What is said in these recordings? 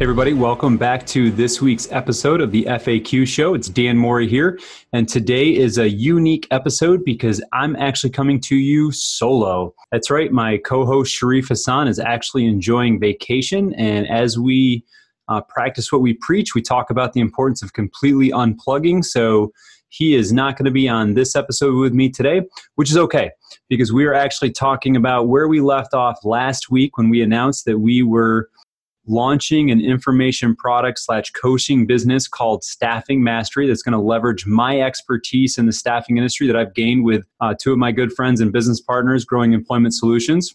Hey, everybody, welcome back to this week's episode of the FAQ Show. It's Dan Morey here, and today is a unique episode because I'm actually coming to you solo. That's right, my co host Sharif Hassan is actually enjoying vacation, and as we uh, practice what we preach, we talk about the importance of completely unplugging. So, he is not going to be on this episode with me today, which is okay because we are actually talking about where we left off last week when we announced that we were launching an information product slash coaching business called Staffing Mastery that's going to leverage my expertise in the staffing industry that I've gained with uh, two of my good friends and business partners, Growing Employment Solutions.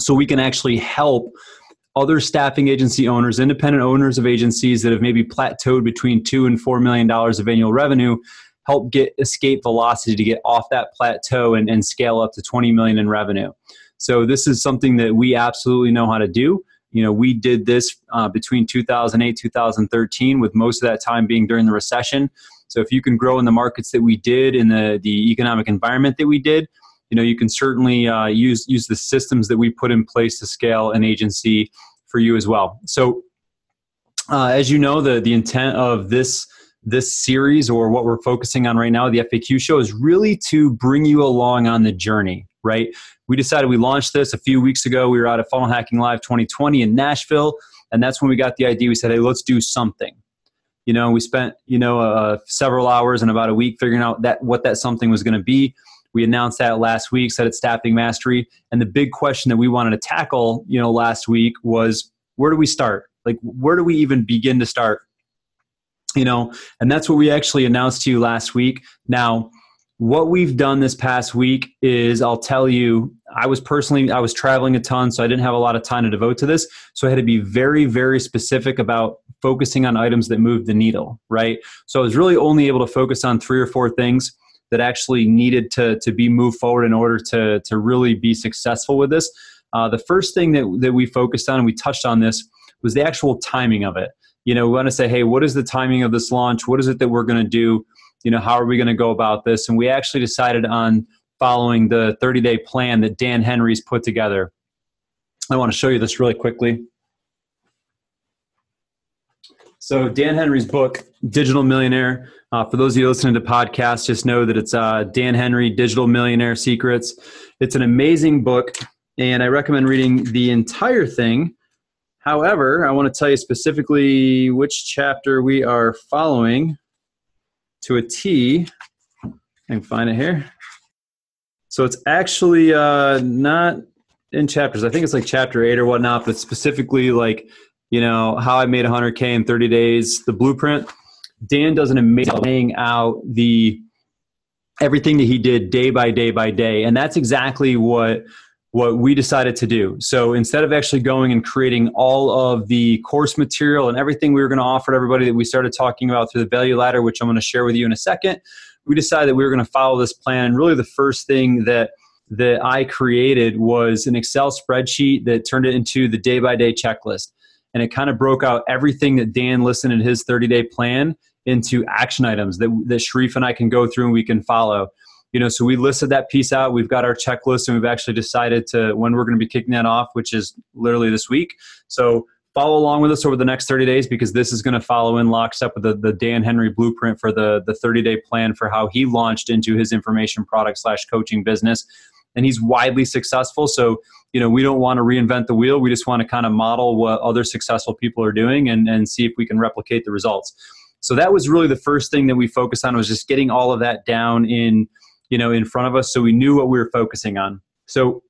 So we can actually help other staffing agency owners, independent owners of agencies that have maybe plateaued between two and four million dollars of annual revenue, help get escape velocity to get off that plateau and, and scale up to 20 million in revenue. So this is something that we absolutely know how to do you know we did this uh, between 2008 2013 with most of that time being during the recession. So if you can grow in the markets that we did in the, the economic environment that we did you know you can certainly uh, use use the systems that we put in place to scale an agency for you as well. So uh, as you know the the intent of this this series or what we're focusing on right now the faq show is really to bring you along on the journey right we decided we launched this a few weeks ago. We were out at Funnel Hacking Live 2020 in Nashville, and that's when we got the idea. We said, "Hey, let's do something." You know, we spent you know uh, several hours and about a week figuring out that what that something was going to be. We announced that last week, said it's Staffing Mastery, and the big question that we wanted to tackle, you know, last week was where do we start? Like, where do we even begin to start? You know, and that's what we actually announced to you last week. Now what we've done this past week is i'll tell you i was personally i was traveling a ton so i didn't have a lot of time to devote to this. So i had to be very very specific about focusing on items that moved the needle right? So i was really only able to focus on three or four things that actually needed to, to be moved forward in order to, to really be successful with this. Uh, the first thing that, that we focused on and we touched on this was the actual timing of it. You know we want to say hey what is the timing of this launch? What is it that we're going to do you know how are we going to go about this? And we actually decided on following the 30 day plan that dan henry's put together. I want to show you this really quickly. So dan henry's book digital millionaire uh, for those of you listening to podcasts just know that it's uh, dan henry digital millionaire secrets. It's an amazing book and i recommend reading the entire thing. However i want to tell you specifically which chapter we are following to a T. I can find it here. So it's actually uh, not in chapters. I think it's like chapter eight or whatnot, but specifically like, you know, how I made 100K in 30 days, the blueprint. Dan does an amazing laying out the everything that he did day by day by day. And that's exactly what what we decided to do. So instead of actually going and creating all of the course material and everything we were going to offer to everybody that we started talking about through the value ladder, which I'm going to share with you in a second, we decided that we were going to follow this plan. And really, the first thing that that I created was an Excel spreadsheet that turned it into the day by day checklist. And it kind of broke out everything that Dan listed in his 30 day plan into action items that, that Sharif and I can go through and we can follow you know so we listed that piece out. We've got our checklist and we've actually decided to when we're going to be kicking that off which is literally this week. So follow along with us over the next 30 days because this is going to follow in lockstep with the, the dan henry blueprint for the, the 30 day plan for how he launched into his information product slash coaching business. And he's widely successful. So you know we don't want to reinvent the wheel. We just want to kind of model what other successful people are doing and, and see if we can replicate the results. So that was really the first thing that we focused on was just getting all of that down in you know in front of us so we knew what we were focusing on so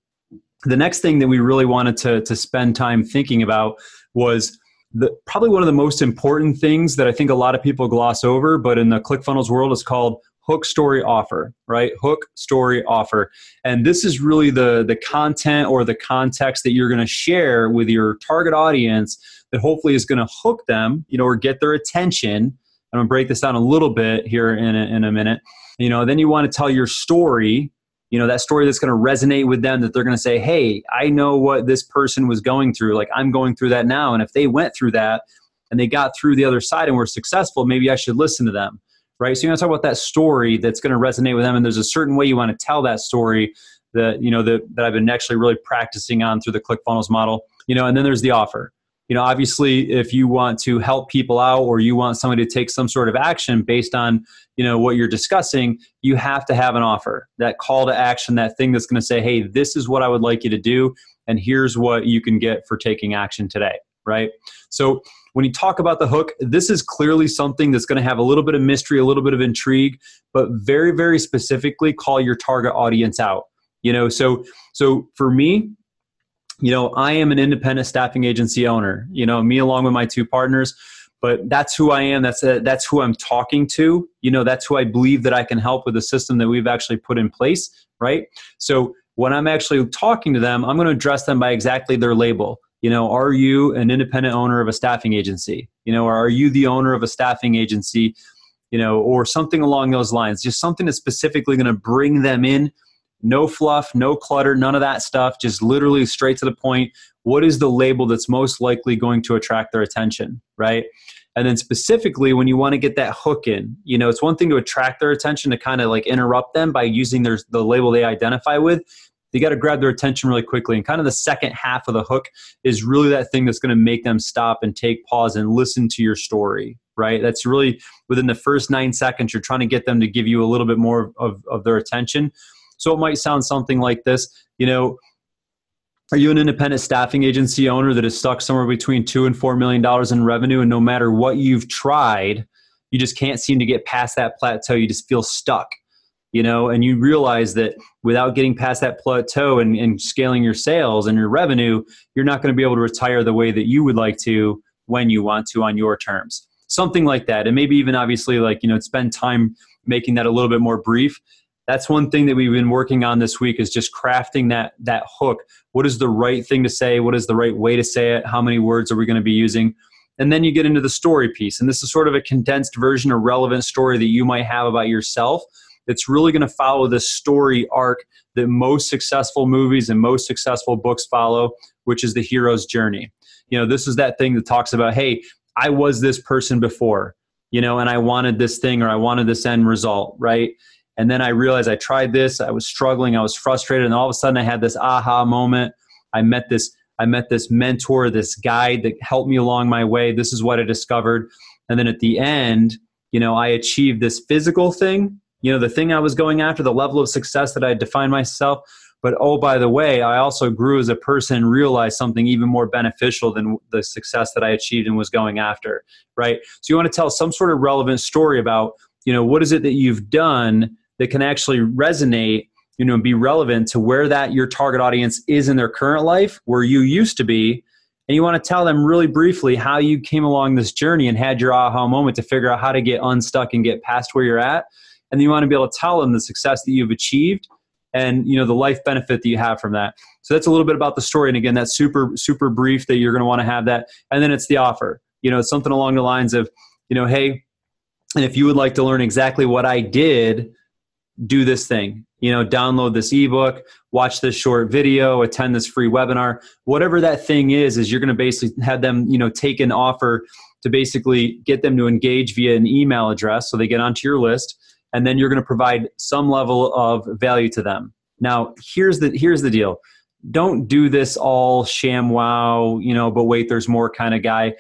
the next thing that we really wanted to, to spend time thinking about was the, probably one of the most important things that I think a lot of people gloss over, but in the ClickFunnels world is called hook story offer, right? Hook story offer. And this is really the, the content or the context that you're going to share with your target audience that hopefully is going to hook them, you know, or get their attention. I'm going to break this down a little bit here in a, in a minute you know then you want to tell your story you know that story that's going to resonate with them that they're going to say hey i know what this person was going through like i'm going through that now. And if they went through that and they got through the other side and were successful maybe i should listen to them right? So you want to talk about that story that's going to resonate with them and there's a certain way you want to tell that story that you know that, that i've been actually really practicing on through the clickfunnels model you know and then there's the offer you know obviously if you want to help people out or you want somebody to take some sort of action based on you know what you're discussing you have to have an offer. That call to action that thing that's going to say hey this is what i would like you to do and here's what you can get for taking action today right? So when you talk about the hook this is clearly something that's going to have a little bit of mystery a little bit of intrigue but very very specifically call your target audience out you know? So so for me you know i am an independent staffing agency owner you know me along with my two partners but that's who I am. That's a, that's who I'm talking to. You know, that's who I believe that I can help with the system that we've actually put in place, right? So when I'm actually talking to them, I'm going to address them by exactly their label. You know, are you an independent owner of a staffing agency? You know, or are you the owner of a staffing agency? You know, or something along those lines. Just something that's specifically going to bring them in. No fluff, no clutter, none of that stuff. Just literally straight to the point what is the label that's most likely going to attract their attention, right? And then specifically when you want to get that hook in, you know, it's one thing to attract their attention to kind of like interrupt them by using their the label they identify with. You got to grab their attention really quickly. And kind of the second half of the hook is really that thing that's going to make them stop and take pause and listen to your story, right? That's really within the first nine seconds, you're trying to get them to give you a little bit more of, of their attention. So it might sound something like this, you know, are you an independent staffing agency owner that is stuck somewhere between two and four million dollars in revenue, and no matter what you've tried, you just can't seem to get past that plateau? You just feel stuck, you know, and you realize that without getting past that plateau and, and scaling your sales and your revenue, you're not going to be able to retire the way that you would like to when you want to on your terms. Something like that. And maybe even obviously, like, you know, spend time making that a little bit more brief that's one thing that we've been working on this week is just crafting that that hook. What is the right thing to say? What is the right way to say it? How many words are we going to be using? And then you get into the story piece and this is sort of a condensed version a relevant story that you might have about yourself. It's really going to follow the story arc that most successful movies and most successful books follow which is the hero's journey. You know this is that thing that talks about hey i was this person before you know and i wanted this thing or i wanted this end result right and then I realized I tried this, I was struggling, I was frustrated, and all of a sudden I had this aha moment. I met this I met this mentor, this guide that helped me along my way. This is what I discovered. And then at the end, you know, I achieved this physical thing, you know, the thing I was going after, the level of success that I defined myself. But oh, by the way, I also grew as a person and realized something even more beneficial than the success that I achieved and was going after, right? So you want to tell some sort of relevant story about, you know, what is it that you've done that can actually resonate you know and be relevant to where that your target audience is in their current life where you used to be. And you want to tell them really briefly how you came along this journey and had your aha moment to figure out how to get unstuck and get past where you're at. And then you want to be able to tell them the success that you've achieved and you know the life benefit that you have from that. So that's a little bit about the story. And again that's super super brief that you're going to want to have that. And then it's the offer. You know it's something along the lines of you know hey and if you would like to learn exactly what i did do this thing you know download this ebook watch this short video attend this free webinar. Whatever that thing is is you're going to basically have them you know take an offer to basically get them to engage via an email address so they get onto your list and then you're going to provide some level of value to them. Now here's the here's the deal. Don't do this all ShamWow you know but wait there's more kind of guy.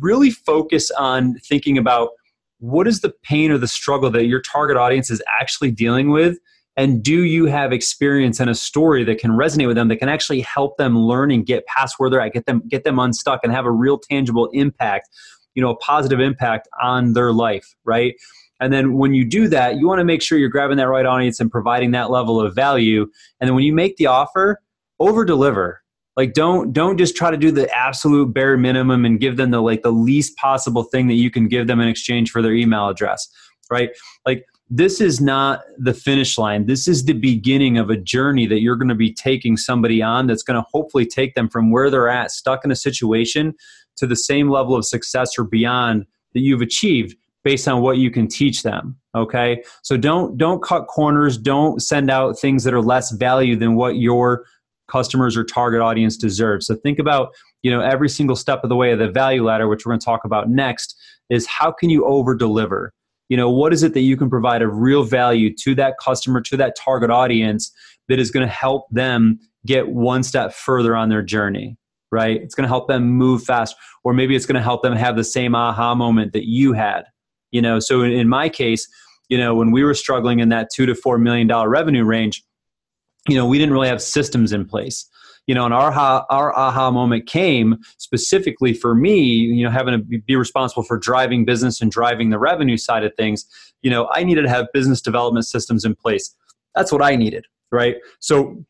Really focus on thinking about what is the pain or the struggle that your target audience is actually dealing with? And do you have experience and a story that can resonate with them that can actually help them learn and get past where they're at get them get them unstuck and have a real tangible impact you know a positive impact on their life right? And then when you do that you want to make sure you're grabbing that right audience and providing that level of value. And then when you make the offer over deliver like don't don't just try to do the absolute bare minimum and give them the like the least possible thing that you can give them in exchange for their email address right? Like this is not the finish line. This is the beginning of a journey that you're going to be taking somebody on that's going to hopefully take them from where they're at stuck in a situation to the same level of success or beyond that you've achieved based on what you can teach them okay? So don't don't cut corners. Don't send out things that are less value than what your customers or target audience deserve so think about you know every single step of the way of the value ladder which we're going to talk about next is how can you over deliver you know what is it that you can provide a real value to that customer to that target audience that is going to help them get one step further on their journey right? It's going to help them move fast or maybe it's going to help them have the same aha moment that you had you know? So in, in my case you know when we were struggling in that two to four million dollar revenue range you know we didn't really have systems in place. You know and our aha, our aha moment came specifically for me you know having to be responsible for driving business and driving the revenue side of things. You know i needed to have business development systems in place. That's what i needed right? So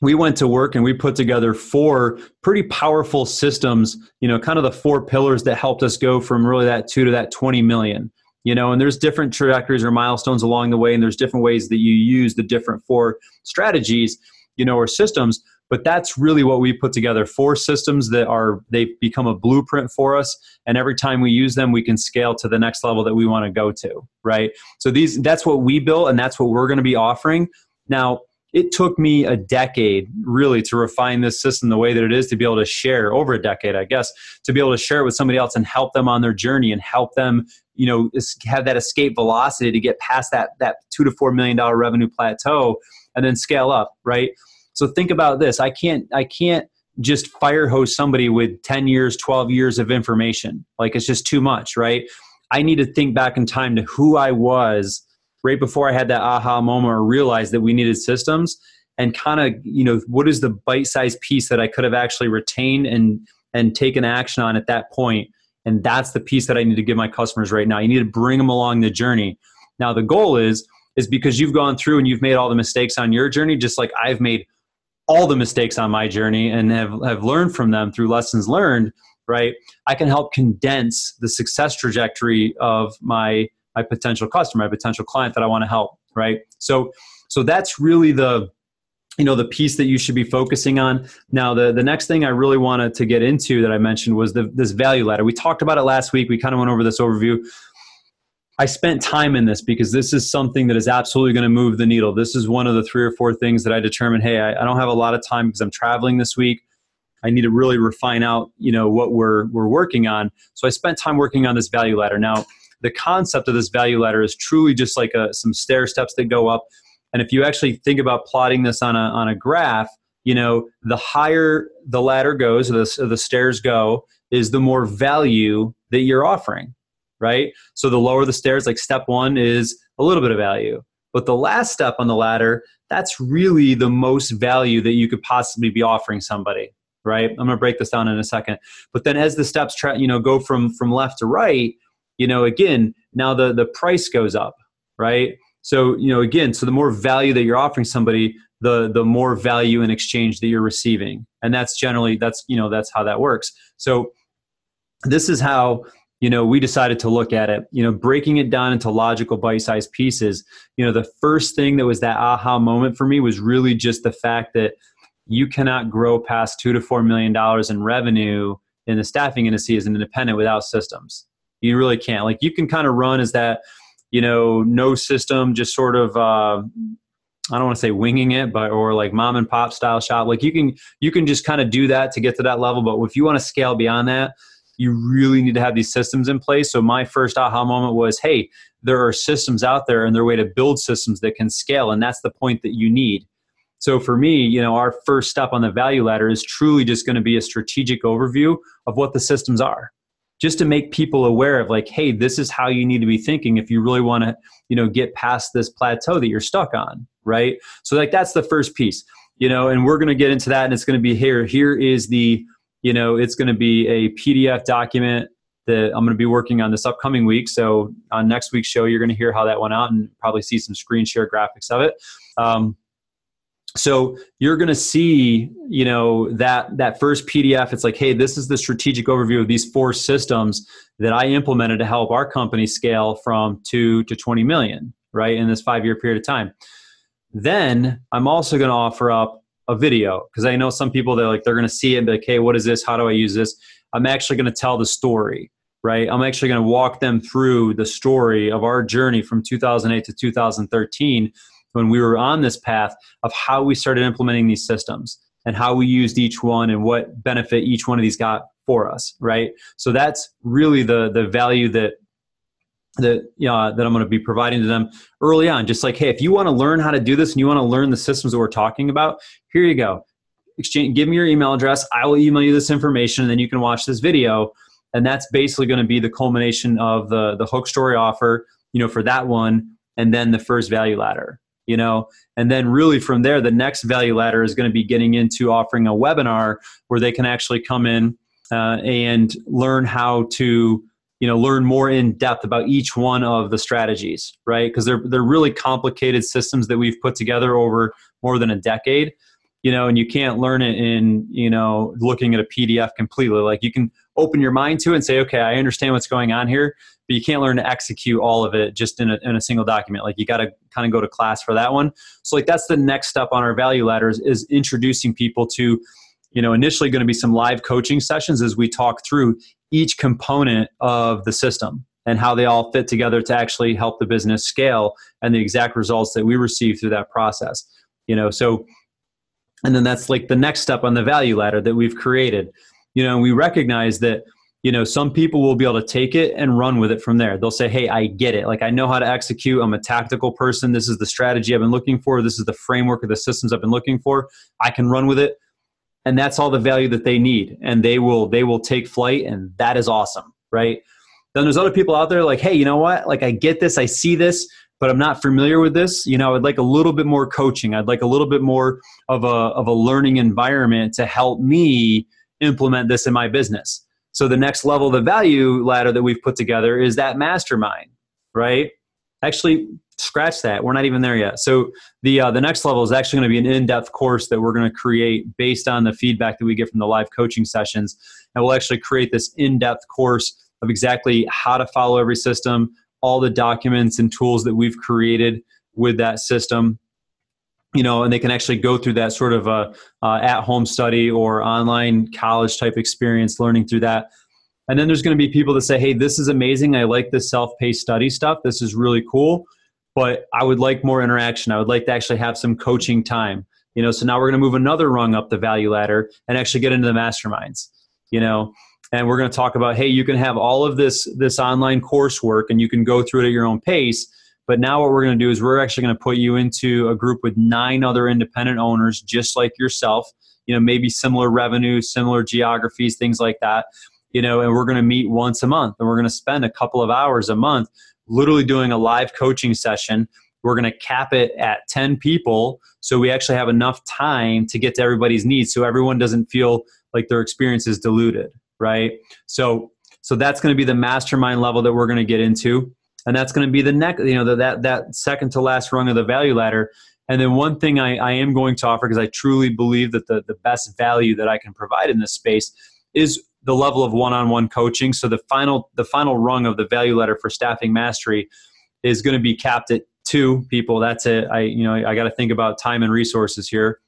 we went to work and we put together four pretty powerful systems you know kind of the four pillars that helped us go from really that 2 to that 20 million you know and there's different trajectories or milestones along the way and there's different ways that you use the different four strategies you know or systems but that's really what we put together four systems that are they've become a blueprint for us and every time we use them we can scale to the next level that we want to go to right? So these that's what we built and that's what we're going to be offering. Now it took me a decade really to refine this system the way that it is to be able to share over a decade i guess to be able to share it with somebody else and help them on their journey and help them you know have that escape velocity to get past that that two to four million dollar revenue plateau and then scale up right? So think about this. I can't i can't just fire hose somebody with 10 years 12 years of information. Like it's just too much right? I need to think back in time to who i was right before I had that aha moment or realized that we needed systems and kind of, you know, what is the bite sized piece that I could have actually retained and and taken action on at that point. And that's the piece that I need to give my customers right now. You need to bring them along the journey. Now the goal is is because you've gone through and you've made all the mistakes on your journey, just like I've made all the mistakes on my journey and have, have learned from them through lessons learned, right? I can help condense the success trajectory of my my potential customer, my potential client that I want to help, right? So so that's really the you know the piece that you should be focusing on. Now the the next thing i really wanted to get into that i mentioned was the, this value ladder. We talked about it last week. We kind of went over this overview. I spent time in this because this is something that is absolutely going to move the needle. This is one of the three or four things that i determined hey I, I don't have a lot of time because i'm traveling this week. I need to really refine out you know what we're we're working on. So i spent time working on this value ladder. Now the concept of this value ladder is truly just like a, some stair steps that go up. And if you actually think about plotting this on a, on a graph, you know, the higher the ladder goes, or the, or the stairs go, is the more value that you're offering, right? So the lower the stairs, like step one is a little bit of value. But the last step on the ladder, that's really the most value that you could possibly be offering somebody, right? I'm going to break this down in a second. But then as the steps try, you know, go from from left to right, you know again now the the price goes up right so you know again so the more value that you're offering somebody the the more value in exchange that you're receiving. And that's generally that's you know that's how that works. So this is how you know we decided to look at it. You know breaking it down into logical bite-sized pieces you know the first thing that was that aha moment for me was really just the fact that you cannot grow past two to four million dollars in revenue in the staffing industry as an independent without systems. You really can't. Like you can kind of run as that, you know, no system, just sort of. Uh, I don't want to say winging it, but or like mom and pop style shop. Like you can you can just kind of do that to get to that level. But if you want to scale beyond that, you really need to have these systems in place. So my first aha moment was, hey, there are systems out there and there are way to build systems that can scale, and that's the point that you need. So for me, you know, our first step on the value ladder is truly just going to be a strategic overview of what the systems are just to make people aware of like hey this is how you need to be thinking if you really want to you know get past this plateau that you're stuck on right? So like that's the first piece you know and we're going to get into that and it's going to be here. Here is the you know it's going to be a pdf document that i'm going to be working on this upcoming week. So on next week's show you're going to hear how that went out and probably see some screen share graphics of it. Um, so you're going to see you know that that first pdf it's like hey this is the strategic overview of these four systems that i implemented to help our company scale from 2 to 20 million right in this five year period of time. Then i'm also going to offer up a video because i know some people they're like they're going to see it and be like hey what is this? How do i use this? I'm actually going to tell the story right? I'm actually going to walk them through the story of our journey from 2008 to 2013 when we were on this path of how we started implementing these systems and how we used each one and what benefit each one of these got for us, right? So that's really the the value that that know, that I'm going to be providing to them early on. Just like, hey, if you want to learn how to do this and you want to learn the systems that we're talking about, here you go. Exchange, give me your email address. I will email you this information, and then you can watch this video. And that's basically going to be the culmination of the the hook story offer, you know, for that one, and then the first value ladder you know? And then really from there the next value ladder is going to be getting into offering a webinar where they can actually come in uh, and learn how to you know learn more in depth about each one of the strategies right? Because they're they're really complicated systems that we've put together over more than a decade you know and you can't learn it in you know looking at a pdf completely. Like you can open your mind to it and say okay i understand what's going on here but you can't learn to execute all of it just in a, in a single document. Like you got to kind of go to class for that one. So like that's the next step on our value ladders is introducing people to you know initially going to be some live coaching sessions as we talk through each component of the system and how they all fit together to actually help the business scale and the exact results that we receive through that process you know? So and then that's like the next step on the value ladder that we've created. You know we recognize that you know some people will be able to take it and run with it from there. They'll say hey i get it. Like i know how to execute. I'm a tactical person. This is the strategy i've been looking for. This is the framework of the systems i've been looking for. I can run with it. And that's all the value that they need. And they will they will take flight and that is awesome right? Then there's other people out there like hey you know what? Like i get this. I see this but i'm not familiar with this. You know i'd like a little bit more coaching. I'd like a little bit more of a of a learning environment to help me implement this in my business so the next level the value ladder that we've put together is that mastermind right? Actually scratch that. We're not even there yet. So the uh, the next level is actually going to be an in-depth course that we're going to create based on the feedback that we get from the live coaching sessions. And we'll actually create this in-depth course of exactly how to follow every system all the documents and tools that we've created with that system you know and they can actually go through that sort of a uh, at home study or online college type experience learning through that and then there's going to be people that say hey this is amazing i like this self-paced study stuff this is really cool but I would like more interaction. I would like to actually have some coaching time. You know, so now we're going to move another rung up the value ladder and actually get into the masterminds. You know, and we're going to talk about hey, you can have all of this this online coursework and you can go through it at your own pace. But now what we're going to do is we're actually going to put you into a group with nine other independent owners just like yourself. You know, maybe similar revenue, similar geographies, things like that. You know, and we're going to meet once a month and we're going to spend a couple of hours a month literally doing a live coaching session. We're going to cap it at 10 people so we actually have enough time to get to everybody's needs so everyone doesn't feel like their experience is diluted, right? So so that's going to be the mastermind level that we're going to get into and that's going to be the next you know the, that that second to last rung of the value ladder and then one thing I, I am going to offer because I truly believe that the, the best value that I can provide in this space is the level of one-on-one coaching. So the final the final rung of the value ladder for staffing mastery is going to be capped at two people. That's it. I you know I got to think about time and resources here.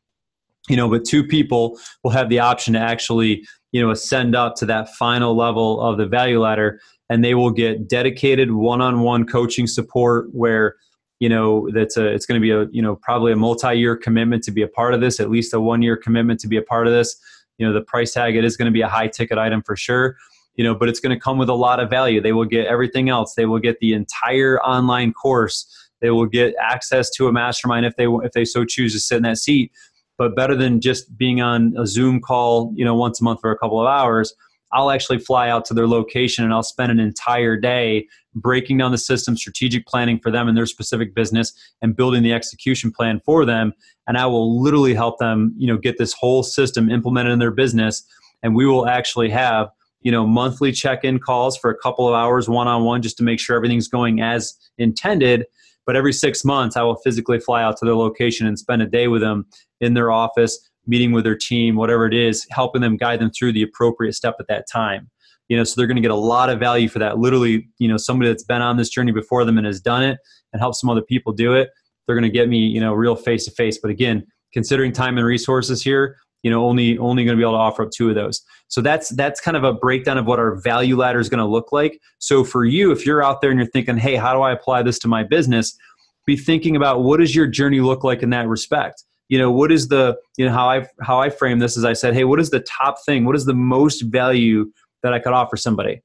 You know, but two people will have the option to actually you know ascend up to that final level of the value ladder, and they will get dedicated one-on-one coaching support where you know that's a it's going to be a you know probably a multi-year commitment to be a part of this at least a one year commitment to be a part of this. You know the price tag it is going to be a high ticket item for sure you know but it's going to come with a lot of value. They will get everything else. They will get the entire online course. They will get access to a mastermind if they if they so choose to sit in that seat but better than just being on a zoom call you know once a month for a couple of hours I'll actually fly out to their location and I'll spend an entire day breaking down the system, strategic planning for them and their specific business, and building the execution plan for them. And I will literally help them, you know, get this whole system implemented in their business. And we will actually have, you know, monthly check-in calls for a couple of hours one-on-one just to make sure everything's going as intended. But every six months, I will physically fly out to their location and spend a day with them in their office, meeting with their team, whatever it is, helping them guide them through the appropriate step at that time. You know, so they're going to get a lot of value for that. Literally, you know, somebody that's been on this journey before them and has done it and helped some other people do it, they're going to get me, you know, real face to face. But again, considering time and resources here, you know only only going to be able to offer up two of those so that's that's kind of a breakdown of what our value ladder is going to look like so for you if you're out there and you're thinking hey how do i apply this to my business be thinking about what does your journey look like in that respect you know what is the you know how i how i frame this is i said hey what is the top thing? What is the most value that i could offer somebody?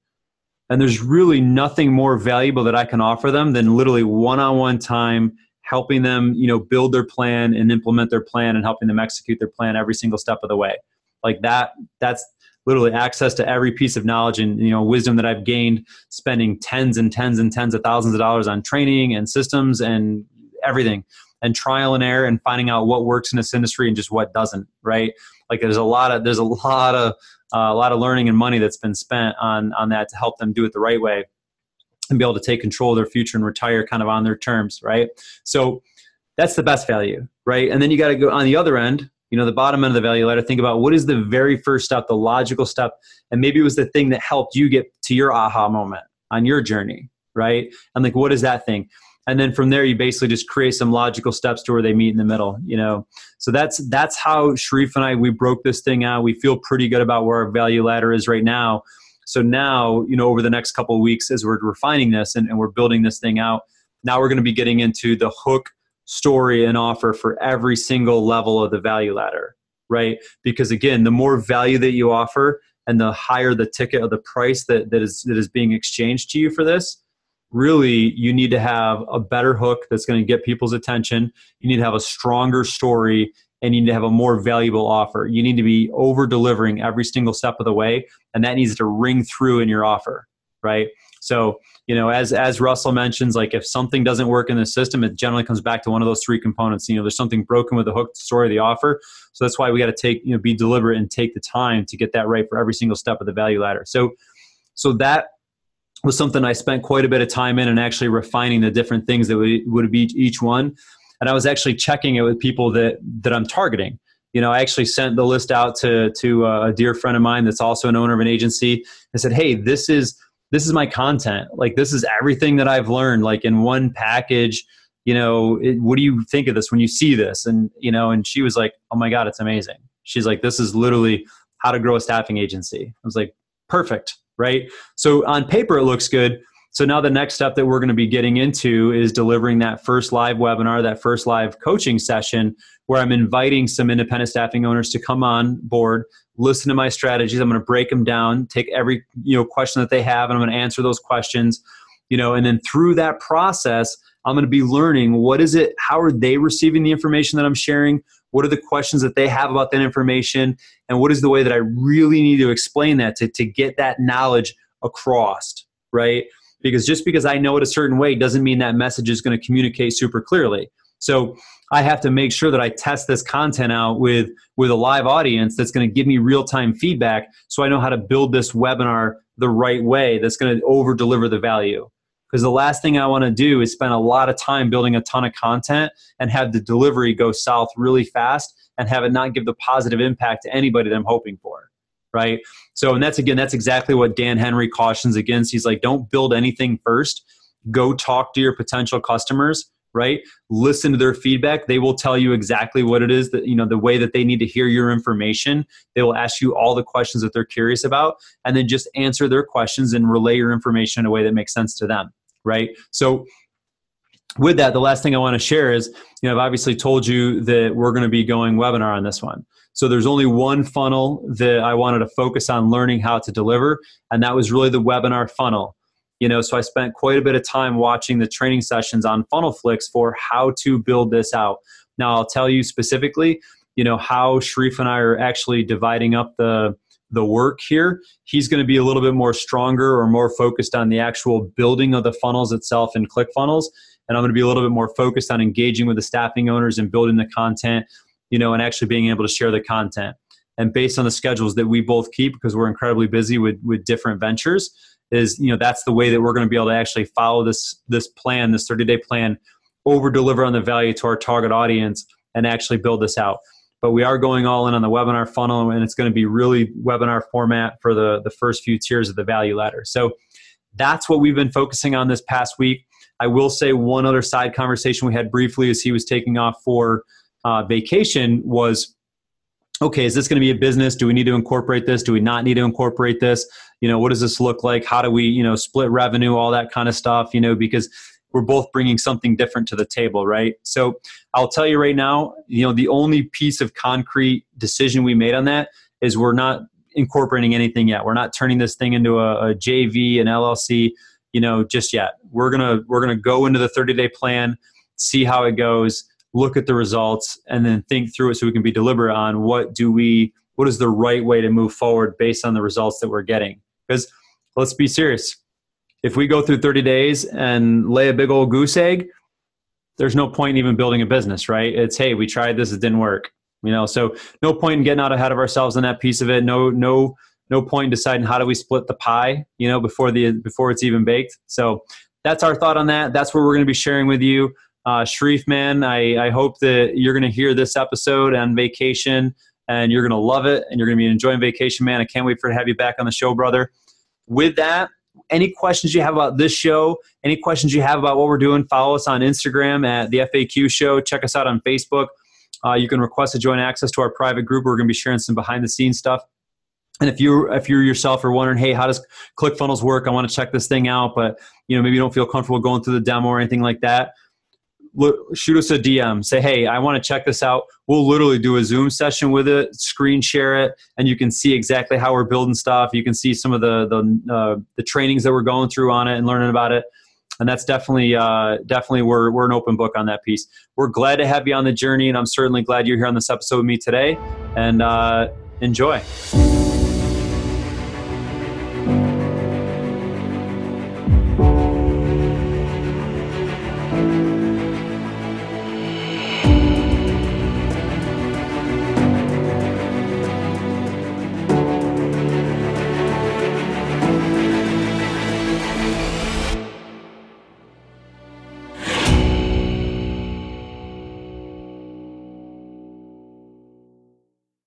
And there's really nothing more valuable that i can offer them than literally one-on-one time helping them you know build their plan and implement their plan and helping them execute their plan every single step of the way. Like that that's literally access to every piece of knowledge and you know wisdom that i've gained spending tens and tens and tens of thousands of dollars on training and systems and everything and trial and error and finding out what works in this industry and just what doesn't right like there's a lot of there's a lot of uh, a lot of learning and money that's been spent on on that to help them do it the right way and be able to take control of their future and retire kind of on their terms, right? So that's the best value, right? And then you got to go on the other end, you know, the bottom end of the value ladder, think about what is the very first step, the logical step, and maybe it was the thing that helped you get to your aha moment on your journey, right? And like, what is that thing? And then from there, you basically just create some logical steps to where they meet in the middle, you know. So that's that's how Sharif and I we broke this thing out. We feel pretty good about where our value ladder is right now. So now, you know, over the next couple weeks, as we're refining this and, and we're building this thing out, now we're going to be getting into the hook story and offer for every single level of the value ladder, right? Because again, the more value that you offer and the higher the ticket of the price that, that is that is being exchanged to you for this, really you need to have a better hook that's going to get people's attention. You need to have a stronger story and you need to have a more valuable offer. You need to be over delivering every single step of the way, and that needs to ring through in your offer, right? So, you know, as as Russell mentions, like if something doesn't work in the system, it generally comes back to one of those three components. You know, there's something broken with the hook the story the offer. So that's why we got to take, you know, be deliberate and take the time to get that right for every single step of the value ladder. So, so that was something I spent quite a bit of time in and actually refining the different things that would, would be each one and I was actually checking it with people that that I'm targeting. You know, I actually sent the list out to to uh, a dear friend of mine that's also an owner of an agency. I said, "Hey, this is this is my content. Like this is everything that I've learned like in one package." You know, it, what do you think of this when you see this? And you know, and she was like, "Oh my god, it's amazing." She's like, "This is literally how to grow a staffing agency." I was like, "Perfect." Right? So on paper it looks good, so now the next step that we're going to be getting into is delivering that first live webinar, that first live coaching session where I'm inviting some independent staffing owners to come on board, listen to my strategies. I'm going to break them down, take every, you know, question that they have and I'm going to answer those questions, you know, and then through that process, I'm going to be learning what is it, how are they receiving the information that I'm sharing? What are the questions that they have about that information? And what is the way that I really need to explain that to, to get that knowledge across, right? because just because I know it a certain way doesn't mean that message is going to communicate super clearly. So I have to make sure that I test this content out with with a live audience that's going to give me real time feedback so I know how to build this webinar the right way that's going to over deliver the value. Because the last thing I want to do is spend a lot of time building a ton of content and have the delivery go south really fast and have it not give the positive impact to anybody that I'm hoping for right? So, and that's again, that's exactly what Dan Henry cautions against. He's like, don't build anything first. Go talk to your potential customers, right? Listen to their feedback. They will tell you exactly what it is that, you know, the way that they need to hear your information. They will ask you all the questions that they're curious about, and then just answer their questions and relay your information in a way that makes sense to them, right? So, with that, the last thing I want to share is, you know, I've obviously told you that we're going to be going webinar on this one. So there's only one funnel that I wanted to focus on learning how to deliver, and that was really the webinar funnel. You know, so I spent quite a bit of time watching the training sessions on Funnel Funnelflix for how to build this out. Now I'll tell you specifically, you know, how Sharif and I are actually dividing up the the work here. He's going to be a little bit more stronger or more focused on the actual building of the funnels itself in ClickFunnels. And I'm going to be a little bit more focused on engaging with the staffing owners and building the content you know, and actually being able to share the content. And based on the schedules that we both keep, because we're incredibly busy with with different ventures, is you know that's the way that we're going to be able to actually follow this this plan, this 30 day plan, over deliver on the value to our target audience, and actually build this out. But we are going all in on the webinar funnel, and it's going to be really webinar format for the the first few tiers of the value ladder. So that's what we've been focusing on this past week. I will say one other side conversation we had briefly as he was taking off for uh, vacation was okay, is this going to be a business? Do we need to incorporate this? Do we not need to incorporate this? You know, what does this look like? How do we, you know, split revenue, all that kind of stuff, you know, because we're both bringing something different to the table, right? So I'll tell you right now, you know, the only piece of concrete decision we made on that is we're not incorporating anything yet. We're not turning this thing into a, a JV, an LLC, you know, just yet. We're gonna we're gonna go into the 30 day plan, see how it goes look at the results and then think through it so we can be deliberate on what do we what is the right way to move forward based on the results that we're getting because let's be serious if we go through 30 days and lay a big old goose egg there's no point in even building a business right? It's hey we tried this it didn't work you know? So no point in getting out ahead of ourselves on that piece of it. No no no point in deciding how do we split the pie you know before the before it's even baked. So that's our thought on that. That's what we're going to be sharing with you. Uh, Sharif, man, I, I hope that you're going to hear this episode on vacation and you're going to love it and you're going to be enjoying vacation, man. I can't wait for to have you back on the show, brother. With that, any questions you have about this show, any questions you have about what we're doing, follow us on Instagram at the FAQ Show. Check us out on Facebook. Uh, you can request to join access to our private group. We're going to be sharing some behind the scenes stuff. And if you if you yourself are wondering, hey, how does ClickFunnels work? I want to check this thing out, but you know maybe you don't feel comfortable going through the demo or anything like that shoot us a DM. Say, hey, I want to check this out. We'll literally do a Zoom session with it, screen share it, and you can see exactly how we're building stuff. You can see some of the the uh, the trainings that we're going through on it and learning about it. And that's definitely uh, definitely we're we're an open book on that piece. We're glad to have you on the journey, and I'm certainly glad you're here on this episode with me today. And uh, enjoy.